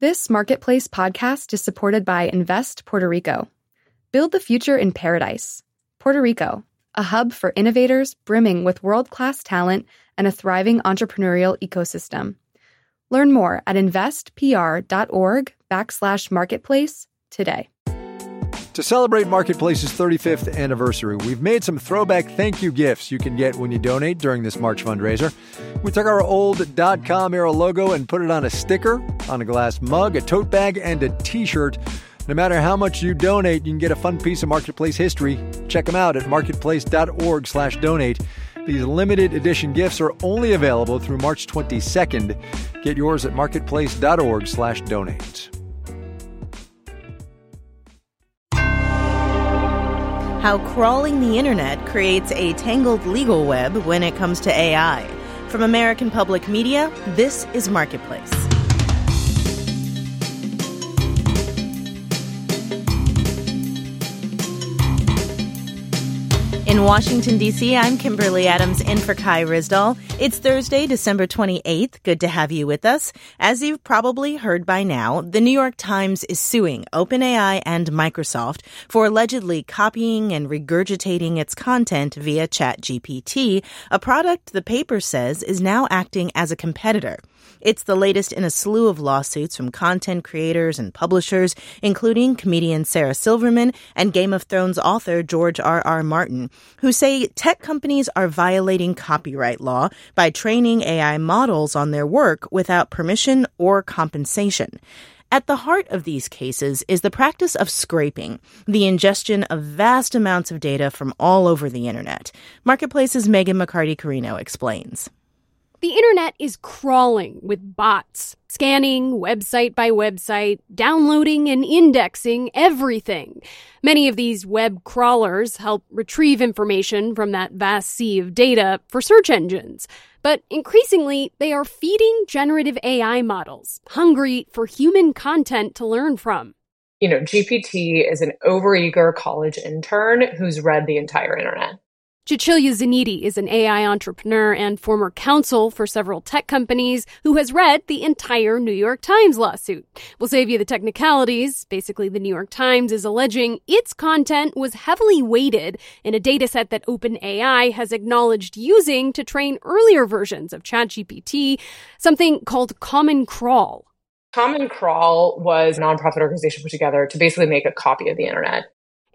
This Marketplace podcast is supported by Invest Puerto Rico. Build the future in paradise. Puerto Rico, a hub for innovators brimming with world class talent and a thriving entrepreneurial ecosystem. Learn more at investpr.org backslash marketplace today. To celebrate Marketplace's 35th anniversary, we've made some throwback thank you gifts you can get when you donate during this March fundraiser. We took our old dot com era logo and put it on a sticker, on a glass mug, a tote bag, and a t shirt. No matter how much you donate, you can get a fun piece of Marketplace history. Check them out at marketplace.org slash donate. These limited edition gifts are only available through March 22nd. Get yours at marketplace.org slash donate. How crawling the internet creates a tangled legal web when it comes to AI. From American Public Media, this is Marketplace. In Washington, D.C., I'm Kimberly Adams in for Kai Ryssdal. It's Thursday, December 28th. Good to have you with us. As you've probably heard by now, the New York Times is suing OpenAI and Microsoft for allegedly copying and regurgitating its content via ChatGPT, a product the paper says is now acting as a competitor. It's the latest in a slew of lawsuits from content creators and publishers, including comedian Sarah Silverman and Game of Thrones author George R. R. Martin, who say tech companies are violating copyright law by training AI models on their work without permission or compensation. At the heart of these cases is the practice of scraping, the ingestion of vast amounts of data from all over the internet. Marketplace's Megan McCarty Carino explains. The internet is crawling with bots, scanning website by website, downloading and indexing everything. Many of these web crawlers help retrieve information from that vast sea of data for search engines. But increasingly, they are feeding generative AI models, hungry for human content to learn from. You know, GPT is an overeager college intern who's read the entire internet. Cecilia Ziniti is an AI entrepreneur and former counsel for several tech companies who has read the entire New York Times lawsuit. We'll save you the technicalities. Basically, the New York Times is alleging its content was heavily weighted in a dataset that OpenAI has acknowledged using to train earlier versions of ChatGPT, something called Common Crawl. Common Crawl was a nonprofit organization put together to basically make a copy of the internet.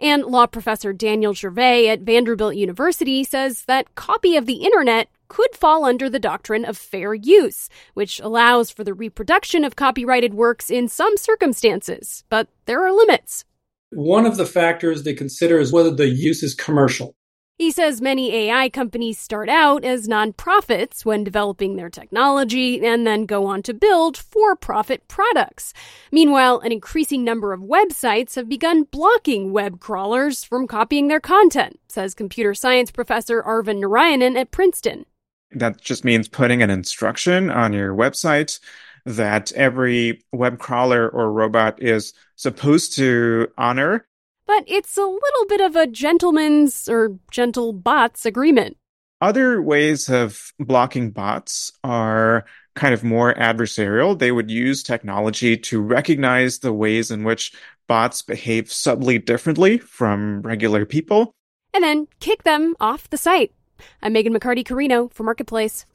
And law professor Daniel Gervais at Vanderbilt University says that copy of the internet could fall under the doctrine of fair use, which allows for the reproduction of copyrighted works in some circumstances, but there are limits. One of the factors they consider is whether the use is commercial. He says many AI companies start out as nonprofits when developing their technology and then go on to build for profit products. Meanwhile, an increasing number of websites have begun blocking web crawlers from copying their content, says computer science professor Arvind Narayanan at Princeton. That just means putting an instruction on your website that every web crawler or robot is supposed to honor but it's a little bit of a gentleman's or gentle bots agreement. Other ways of blocking bots are kind of more adversarial. They would use technology to recognize the ways in which bots behave subtly differently from regular people. And then kick them off the site. I'm Megan McCarty Carino for Marketplace.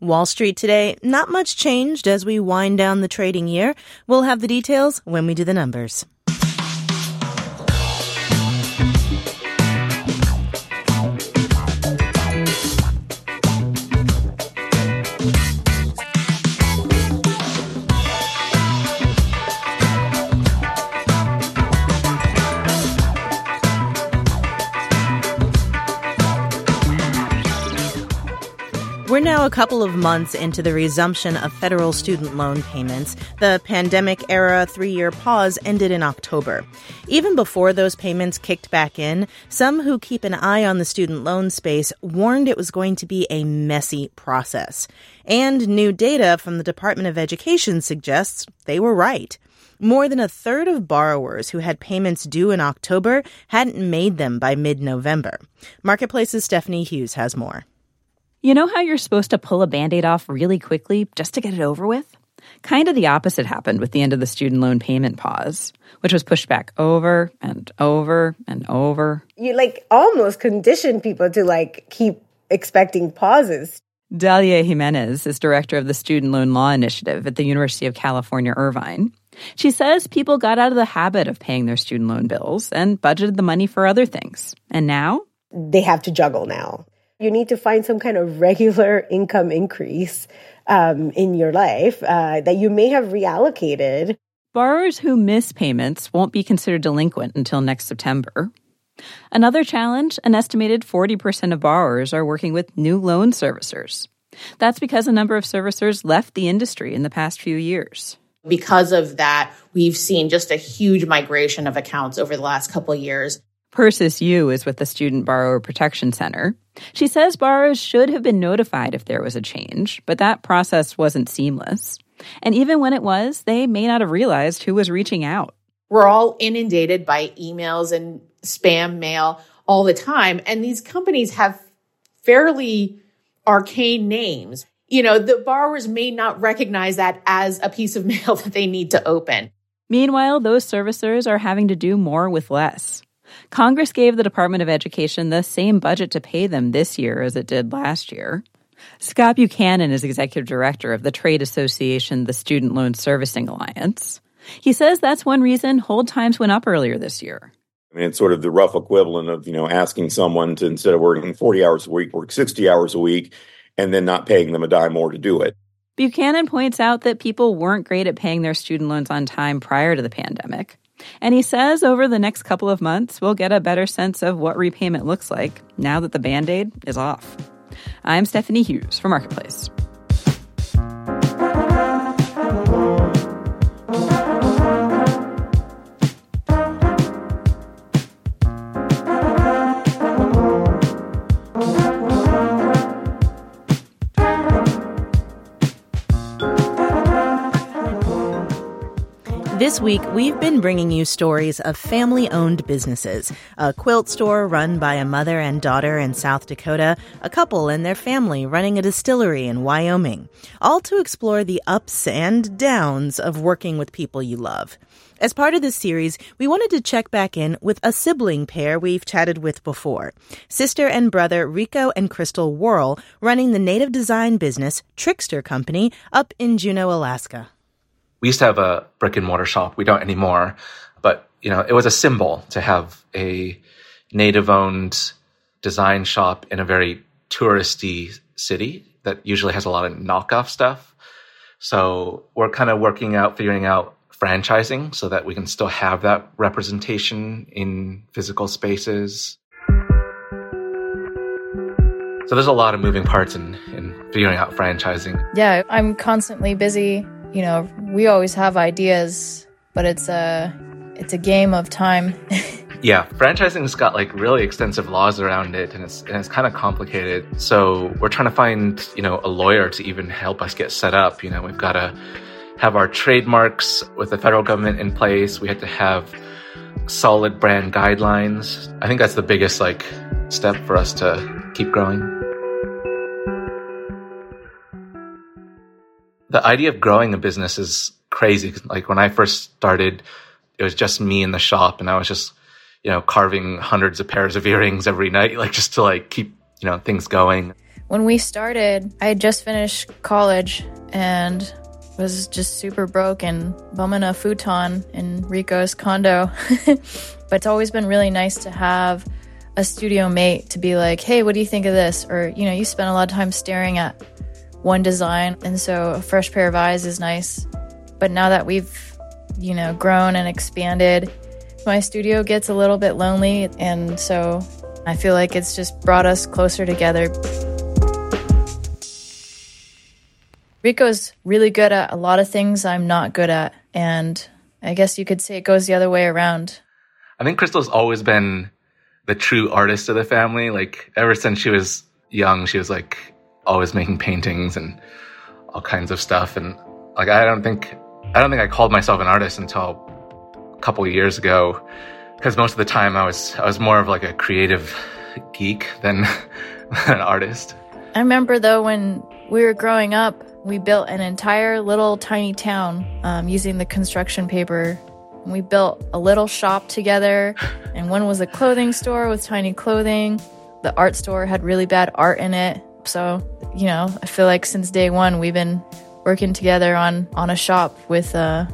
Wall Street today, not much changed as we wind down the trading year. We'll have the details when we do the numbers. We're now a couple of months into the resumption of federal student loan payments. The pandemic era three year pause ended in October. Even before those payments kicked back in, some who keep an eye on the student loan space warned it was going to be a messy process. And new data from the Department of Education suggests they were right. More than a third of borrowers who had payments due in October hadn't made them by mid November. Marketplace's Stephanie Hughes has more. You know how you're supposed to pull a band aid off really quickly just to get it over with? Kind of the opposite happened with the end of the student loan payment pause, which was pushed back over and over and over. You like almost condition people to like keep expecting pauses. Dalia Jimenez is director of the Student Loan Law Initiative at the University of California, Irvine. She says people got out of the habit of paying their student loan bills and budgeted the money for other things. And now? They have to juggle now. You need to find some kind of regular income increase um, in your life uh, that you may have reallocated. Borrowers who miss payments won't be considered delinquent until next September. Another challenge an estimated 40% of borrowers are working with new loan servicers. That's because a number of servicers left the industry in the past few years. Because of that, we've seen just a huge migration of accounts over the last couple of years. Persis Yu is with the Student Borrower Protection Center. She says borrowers should have been notified if there was a change, but that process wasn't seamless. And even when it was, they may not have realized who was reaching out. We're all inundated by emails and spam mail all the time. And these companies have fairly arcane names. You know, the borrowers may not recognize that as a piece of mail that they need to open. Meanwhile, those servicers are having to do more with less. Congress gave the Department of Education the same budget to pay them this year as it did last year. Scott Buchanan is executive director of the trade association, the Student Loan Servicing Alliance. He says that's one reason hold times went up earlier this year. I mean, it's sort of the rough equivalent of, you know, asking someone to instead of working 40 hours a week, work 60 hours a week and then not paying them a dime more to do it. Buchanan points out that people weren't great at paying their student loans on time prior to the pandemic. And he says over the next couple of months, we'll get a better sense of what repayment looks like now that the band aid is off. I'm Stephanie Hughes for Marketplace. This week, we've been bringing you stories of family owned businesses a quilt store run by a mother and daughter in South Dakota, a couple and their family running a distillery in Wyoming, all to explore the ups and downs of working with people you love. As part of this series, we wanted to check back in with a sibling pair we've chatted with before. Sister and brother Rico and Crystal Worl running the native design business Trickster Company up in Juneau, Alaska we used to have a brick and mortar shop. We don't anymore, but you know, it was a symbol to have a native owned design shop in a very touristy city that usually has a lot of knockoff stuff. So we're kind of working out, figuring out franchising so that we can still have that representation in physical spaces. So there's a lot of moving parts in, in figuring out franchising. Yeah, I'm constantly busy you know, we always have ideas, but it's a it's a game of time. yeah, franchising's got like really extensive laws around it and it's and it's kind of complicated. So we're trying to find, you know, a lawyer to even help us get set up. You know, we've got to have our trademarks with the federal government in place. We have to have solid brand guidelines. I think that's the biggest like step for us to keep growing. The idea of growing a business is crazy. Like when I first started, it was just me in the shop and I was just, you know, carving hundreds of pairs of earrings every night, like just to like keep, you know, things going. When we started, I had just finished college and was just super broke and bumming a futon in Rico's condo. but it's always been really nice to have a studio mate to be like, hey, what do you think of this? Or, you know, you spend a lot of time staring at one design. And so a fresh pair of eyes is nice. But now that we've, you know, grown and expanded, my studio gets a little bit lonely. And so I feel like it's just brought us closer together. Rico's really good at a lot of things I'm not good at. And I guess you could say it goes the other way around. I think Crystal's always been the true artist of the family. Like, ever since she was young, she was like, always making paintings and all kinds of stuff. And like, I don't think, I don't think I called myself an artist until a couple years ago. Cause most of the time I was, I was more of like a creative geek than an artist. I remember though when we were growing up, We built an entire little tiny town um, using the construction paper. We built a little shop together, and one was a clothing store with tiny clothing. The art store had really bad art in it. So, you know, I feel like since day one, we've been working together on, on a shop with uh,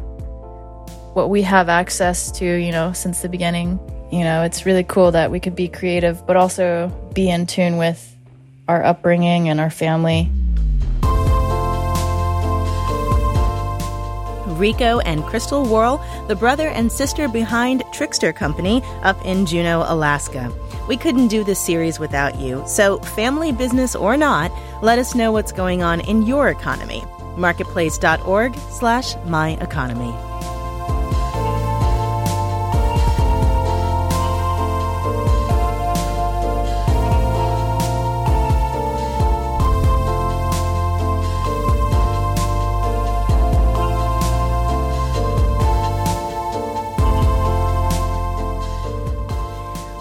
what we have access to, you know, since the beginning. You know, it's really cool that we could be creative, but also be in tune with our upbringing and our family. Rico and Crystal Worl, the brother and sister behind Trickster Company up in Juneau, Alaska. We couldn't do this series without you, so family business or not, let us know what's going on in your economy. Marketplace.org slash my economy.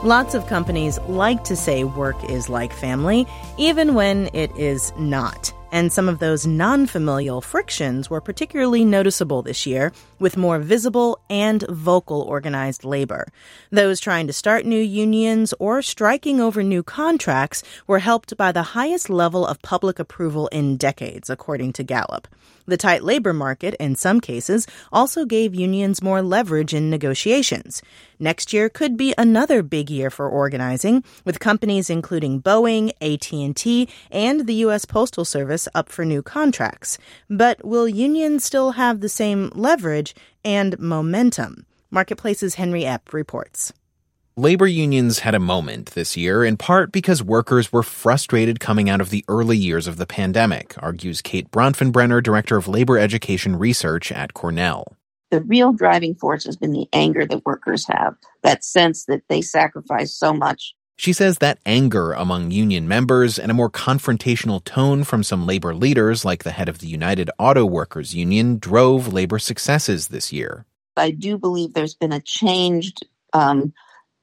Lots of companies like to say work is like family, even when it is not. And some of those non familial frictions were particularly noticeable this year, with more visible and vocal organized labor. Those trying to start new unions or striking over new contracts were helped by the highest level of public approval in decades, according to Gallup. The tight labor market, in some cases, also gave unions more leverage in negotiations. Next year could be another big year for organizing, with companies including Boeing, AT&T, and the U.S. Postal Service up for new contracts. But will unions still have the same leverage and momentum? Marketplace's Henry Epp reports. Labor unions had a moment this year, in part because workers were frustrated coming out of the early years of the pandemic, argues Kate Bronfenbrenner, Director of Labor Education Research at Cornell. The real driving force has been the anger that workers have, that sense that they sacrifice so much. She says that anger among union members and a more confrontational tone from some labor leaders, like the head of the United Auto Workers Union, drove labor successes this year. I do believe there's been a changed um,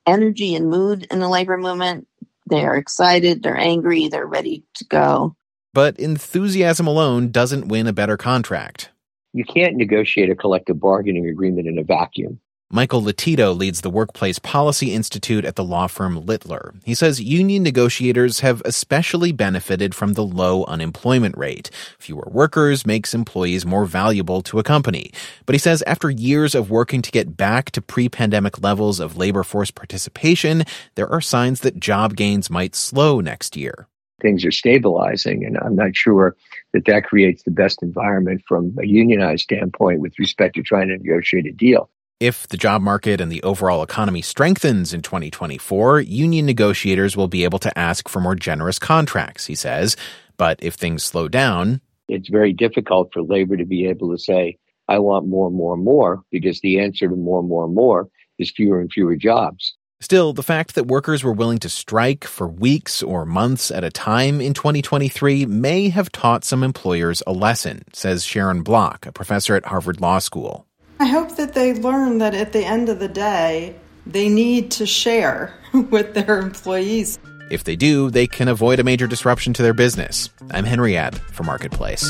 energy and mood in the labor movement. They are excited, they're angry, they're ready to go. But enthusiasm alone doesn't win a better contract. You can't negotiate a collective bargaining agreement in a vacuum. Michael Lotito leads the Workplace Policy Institute at the law firm Littler. He says union negotiators have especially benefited from the low unemployment rate. Fewer workers makes employees more valuable to a company. But he says after years of working to get back to pre-pandemic levels of labor force participation, there are signs that job gains might slow next year. Things are stabilizing, and I'm not sure that that creates the best environment from a unionized standpoint with respect to trying to negotiate a deal. If the job market and the overall economy strengthens in 2024, union negotiators will be able to ask for more generous contracts, he says. But if things slow down, it's very difficult for labor to be able to say, I want more, more, more, because the answer to more, more, more is fewer and fewer jobs. Still, the fact that workers were willing to strike for weeks or months at a time in 2023 may have taught some employers a lesson, says Sharon Block, a professor at Harvard Law School. I hope that they learn that at the end of the day, they need to share with their employees. If they do, they can avoid a major disruption to their business. I'm Henry Epp for Marketplace.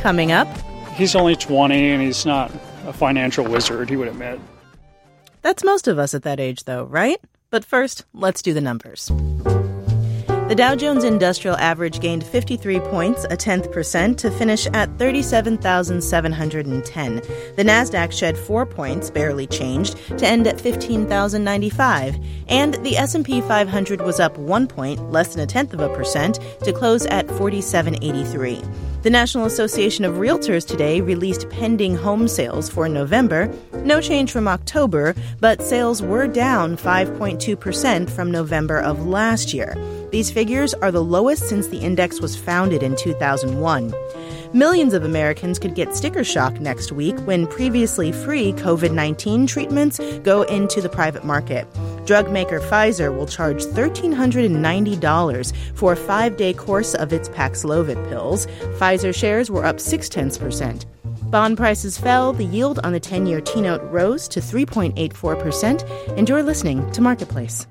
Coming up, he's only 20 and he's not a financial wizard, he would admit. That's most of us at that age, though, right? But first, let's do the numbers. The Dow Jones Industrial Average gained 53 points, a tenth percent, to finish at 37,710. The Nasdaq shed 4 points, barely changed, to end at 15,095, and the S&P 500 was up 1 point, less than a tenth of a percent, to close at 4783. The National Association of Realtors today released pending home sales for November. No change from October, but sales were down 5.2% from November of last year. These figures are the lowest since the index was founded in 2001. Millions of Americans could get sticker shock next week when previously free COVID 19 treatments go into the private market. Drug maker Pfizer will charge $1,390 for a five day course of its Paxlovid pills. Pfizer shares were up six tenths percent. Bond prices fell, the yield on the 10 year T note rose to 3.84%. And you're listening to Marketplace.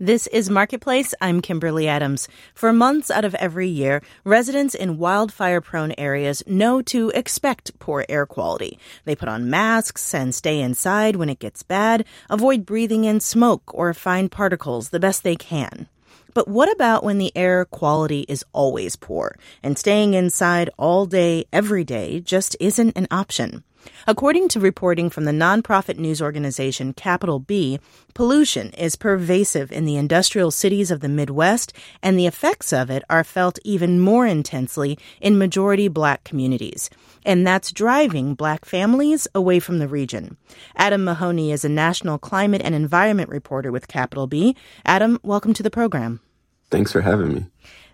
This is Marketplace. I'm Kimberly Adams. For months out of every year, residents in wildfire prone areas know to expect poor air quality. They put on masks and stay inside when it gets bad, avoid breathing in smoke or fine particles the best they can. But what about when the air quality is always poor and staying inside all day, every day just isn't an option? According to reporting from the nonprofit news organization Capital B, pollution is pervasive in the industrial cities of the Midwest, and the effects of it are felt even more intensely in majority black communities. And that's driving black families away from the region. Adam Mahoney is a national climate and environment reporter with Capital B. Adam, welcome to the program. Thanks for having me.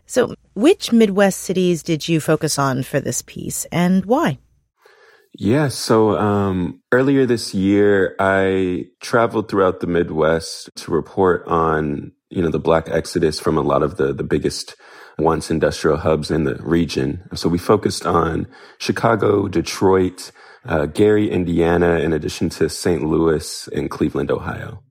So, which Midwest cities did you focus on for this piece and why? Yeah, so um, earlier this year, I traveled throughout the Midwest to report on you know the Black Exodus from a lot of the the biggest once industrial hubs in the region. So we focused on Chicago, Detroit, uh, Gary, Indiana, in addition to St. Louis and Cleveland, Ohio.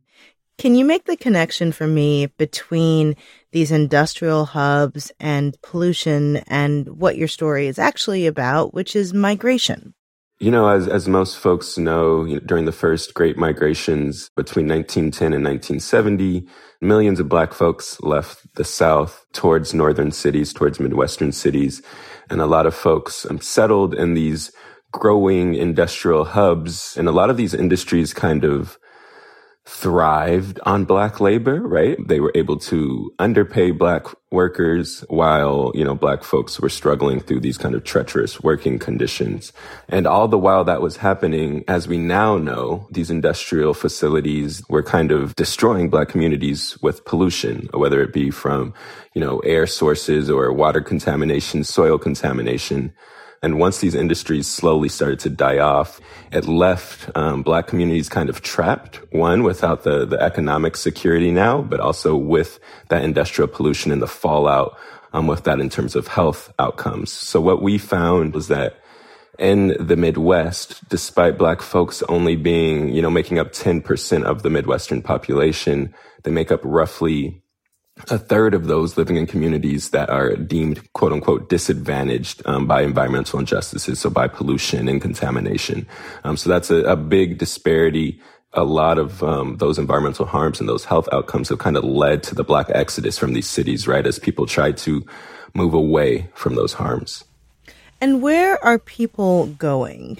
Can you make the connection for me between these industrial hubs and pollution and what your story is actually about, which is migration? You know, as, as most folks know, you know, during the first great migrations between 1910 and 1970, millions of black folks left the South towards northern cities, towards Midwestern cities. And a lot of folks um, settled in these growing industrial hubs. And a lot of these industries kind of thrived on black labor, right? They were able to underpay black workers while, you know, black folks were struggling through these kind of treacherous working conditions. And all the while that was happening, as we now know, these industrial facilities were kind of destroying black communities with pollution, whether it be from, you know, air sources or water contamination, soil contamination. And once these industries slowly started to die off, it left um, black communities kind of trapped. One, without the, the economic security now, but also with that industrial pollution and the fallout um, with that in terms of health outcomes. So what we found was that in the Midwest, despite black folks only being, you know, making up 10% of the Midwestern population, they make up roughly a third of those living in communities that are deemed quote unquote disadvantaged um, by environmental injustices, so by pollution and contamination. Um, so that's a, a, big disparity. A lot of um, those environmental harms and those health outcomes have kind of led to the black exodus from these cities, right? As people try to move away from those harms. And where are people going?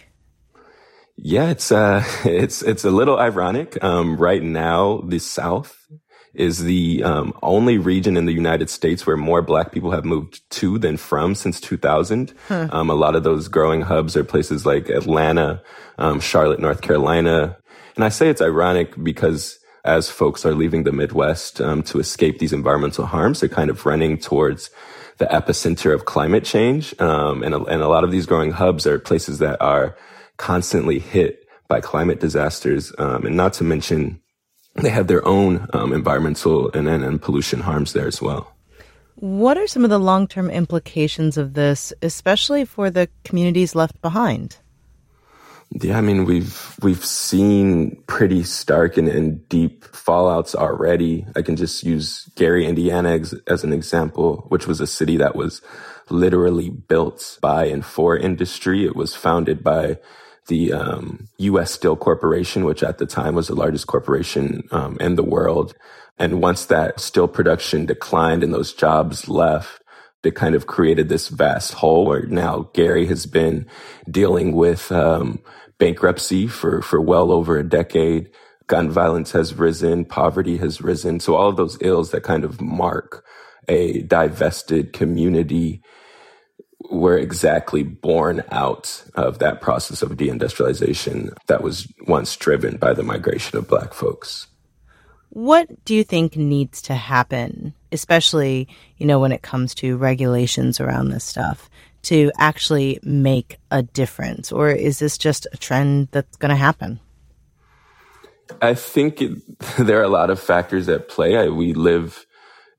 Yeah, it's uh, it's it's a little ironic. Um, right now, the South is the um, only region in the United States where more black people have moved to than from since 2000. Huh. Um, a lot of those growing hubs are places like Atlanta, um, Charlotte, North Carolina. And I say it's ironic because as folks are leaving the Midwest um, to escape these environmental harms, they're kind of running towards the epicenter of climate change. Um, and, a, and a lot of these growing hubs are places that are constantly hit by climate disasters. Um, and not to mention they have their own um, environmental and, and, and pollution harms there as well. What are some of the long term implications of this, especially for the communities left behind? Yeah, I mean we've we've seen pretty stark and, and deep fallouts already. I can just use Gary, Indiana, as, as an example, which was a city that was literally built by and for industry. It was founded by the um, U.S. Steel Corporation, which at the time was the largest corporation um, in the world. And once that steel production declined and those jobs left, it kind of created this vast hole where now Gary has been dealing with um, bankruptcy for for well over a decade. Gun violence has risen, poverty has risen. So all of those ills that kind of mark a divested community were exactly born out of that process of deindustrialization that was once driven by the migration of black folks. What do you think needs to happen, especially, you know, when it comes to regulations around this stuff, to actually make a difference? Or is this just a trend that's going to happen? I think it, there are a lot of factors at play. I, we live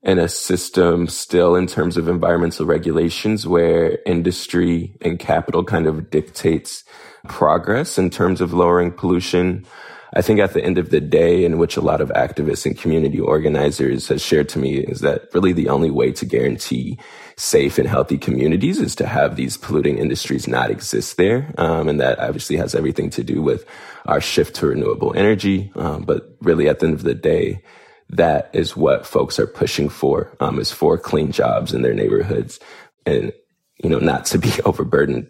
in a system still in terms of environmental regulations where industry and capital kind of dictates progress in terms of lowering pollution. I think at the end of the day, in which a lot of activists and community organizers has shared to me is that really the only way to guarantee safe and healthy communities is to have these polluting industries not exist there. Um, and that obviously has everything to do with our shift to renewable energy. Um, but really at the end of the day, that is what folks are pushing for, um, is for clean jobs in their neighborhoods and, you know, not to be overburdened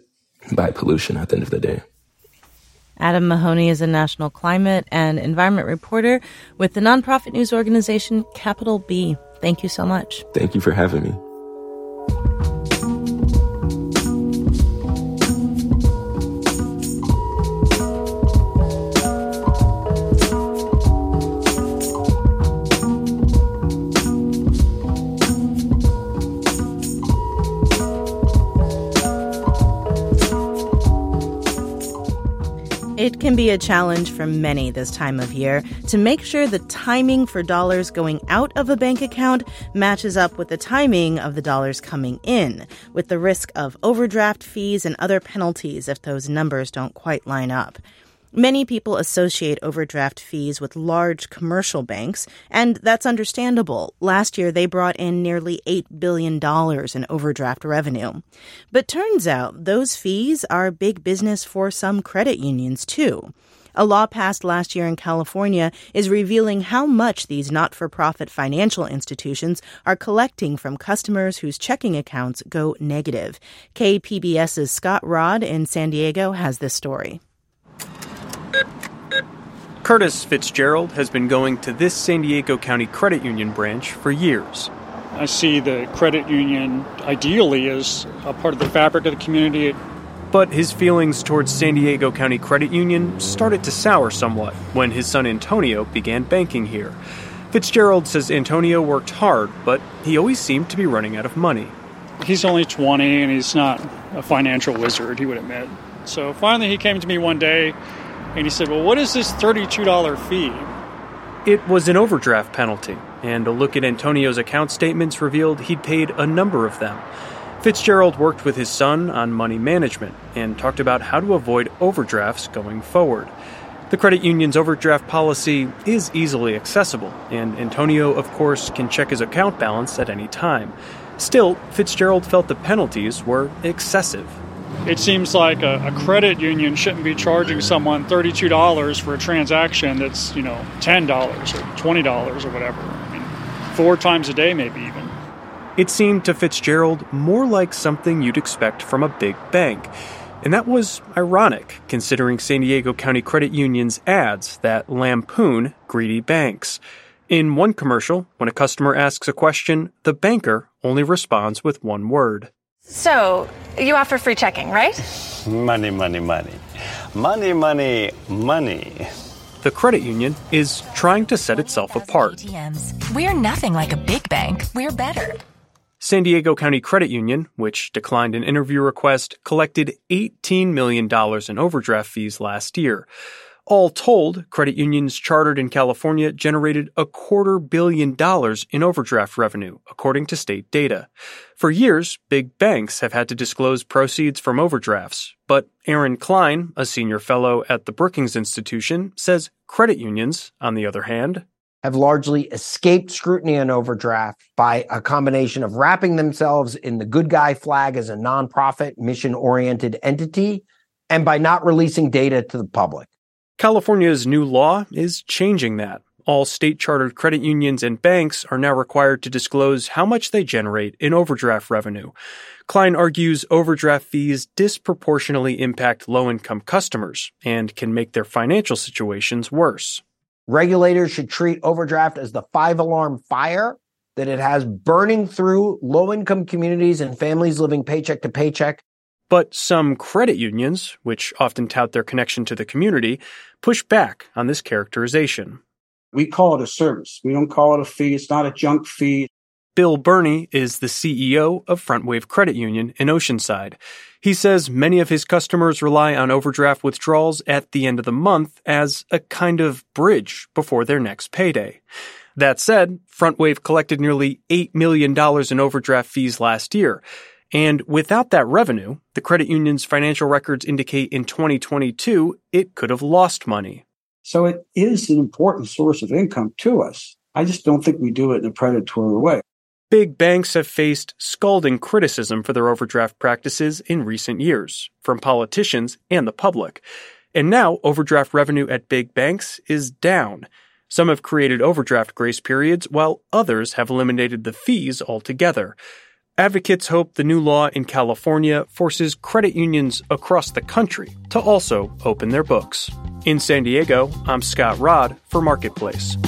by pollution at the end of the day. Adam Mahoney is a national climate and environment reporter with the nonprofit news organization Capital B. Thank you so much. Thank you for having me. Can be a challenge for many this time of year to make sure the timing for dollars going out of a bank account matches up with the timing of the dollars coming in, with the risk of overdraft fees and other penalties if those numbers don't quite line up. Many people associate overdraft fees with large commercial banks, and that's understandable. Last year, they brought in nearly $8 billion in overdraft revenue. But turns out those fees are big business for some credit unions, too. A law passed last year in California is revealing how much these not for profit financial institutions are collecting from customers whose checking accounts go negative. KPBS's Scott Rodd in San Diego has this story. Curtis Fitzgerald has been going to this San Diego County Credit Union branch for years. I see the credit union ideally as a part of the fabric of the community. But his feelings towards San Diego County Credit Union started to sour somewhat when his son Antonio began banking here. Fitzgerald says Antonio worked hard, but he always seemed to be running out of money. He's only 20 and he's not a financial wizard, he would admit. So finally, he came to me one day and he said, Well, what is this $32 fee? It was an overdraft penalty, and a look at Antonio's account statements revealed he'd paid a number of them. Fitzgerald worked with his son on money management and talked about how to avoid overdrafts going forward. The credit union's overdraft policy is easily accessible, and Antonio, of course, can check his account balance at any time. Still, Fitzgerald felt the penalties were excessive it seems like a, a, credit union shouldn't be charging someone $32 for a transaction that's, you know, $10 or $20 or whatever. I mean, four times a day, maybe even. It seemed to Fitzgerald more like something you'd expect from a big bank. And that was ironic, considering San Diego County Credit Union's ads that lampoon greedy banks. In one commercial, when a customer asks a question, the banker only responds with one word so, you offer free checking, right? Money, money, money. Money, money, money. The credit union is trying to set itself apart. ATMs. We're nothing like a big bank, we're better. San Diego County Credit Union, which declined an interview request, collected $18 million in overdraft fees last year. All told, credit unions chartered in California generated a quarter billion dollars in overdraft revenue, according to state data. For years, big banks have had to disclose proceeds from overdrafts, but Aaron Klein, a senior fellow at the Brookings Institution, says credit unions, on the other hand, have largely escaped scrutiny on overdraft by a combination of wrapping themselves in the good guy flag as a nonprofit, mission oriented entity, and by not releasing data to the public. California's new law is changing that. All state chartered credit unions and banks are now required to disclose how much they generate in overdraft revenue. Klein argues overdraft fees disproportionately impact low income customers and can make their financial situations worse. Regulators should treat overdraft as the five alarm fire that it has burning through low income communities and families living paycheck to paycheck but some credit unions, which often tout their connection to the community, push back on this characterization. We call it a service. We don't call it a fee. It's not a junk fee. Bill Burney is the CEO of FrontWave Credit Union in Oceanside. He says many of his customers rely on overdraft withdrawals at the end of the month as a kind of bridge before their next payday. That said, FrontWave collected nearly $8 million in overdraft fees last year. And without that revenue, the credit union's financial records indicate in 2022 it could have lost money. So it is an important source of income to us. I just don't think we do it in a predatory way. Big banks have faced scalding criticism for their overdraft practices in recent years, from politicians and the public. And now overdraft revenue at big banks is down. Some have created overdraft grace periods, while others have eliminated the fees altogether. Advocates hope the new law in California forces credit unions across the country to also open their books. In San Diego, I'm Scott Rodd for Marketplace.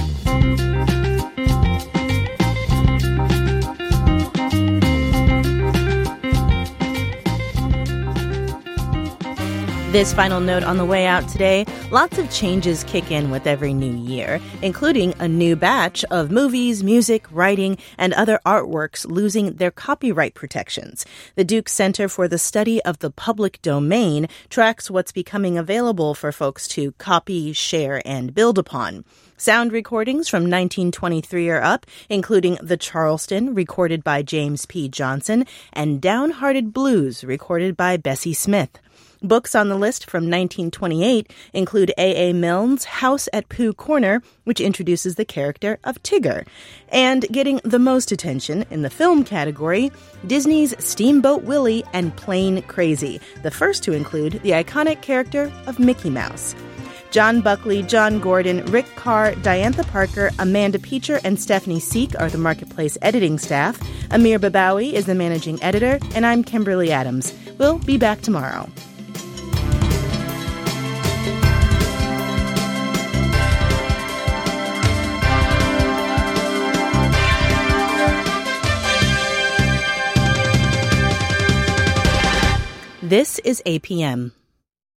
This final note on the way out today lots of changes kick in with every new year, including a new batch of movies, music, writing, and other artworks losing their copyright protections. The Duke Center for the Study of the Public Domain tracks what's becoming available for folks to copy, share, and build upon. Sound recordings from 1923 are up, including The Charleston, recorded by James P. Johnson, and Downhearted Blues, recorded by Bessie Smith. Books on the list from 1928 include A. A. Milne's House at Pooh Corner, which introduces the character of Tigger. And getting the most attention in the film category, Disney's Steamboat Willie and Plane Crazy, the first to include the iconic character of Mickey Mouse. John Buckley, John Gordon, Rick Carr, Diantha Parker, Amanda Peacher, and Stephanie Seek are the Marketplace editing staff. Amir Babawi is the managing editor, and I'm Kimberly Adams. We'll be back tomorrow. This is APM.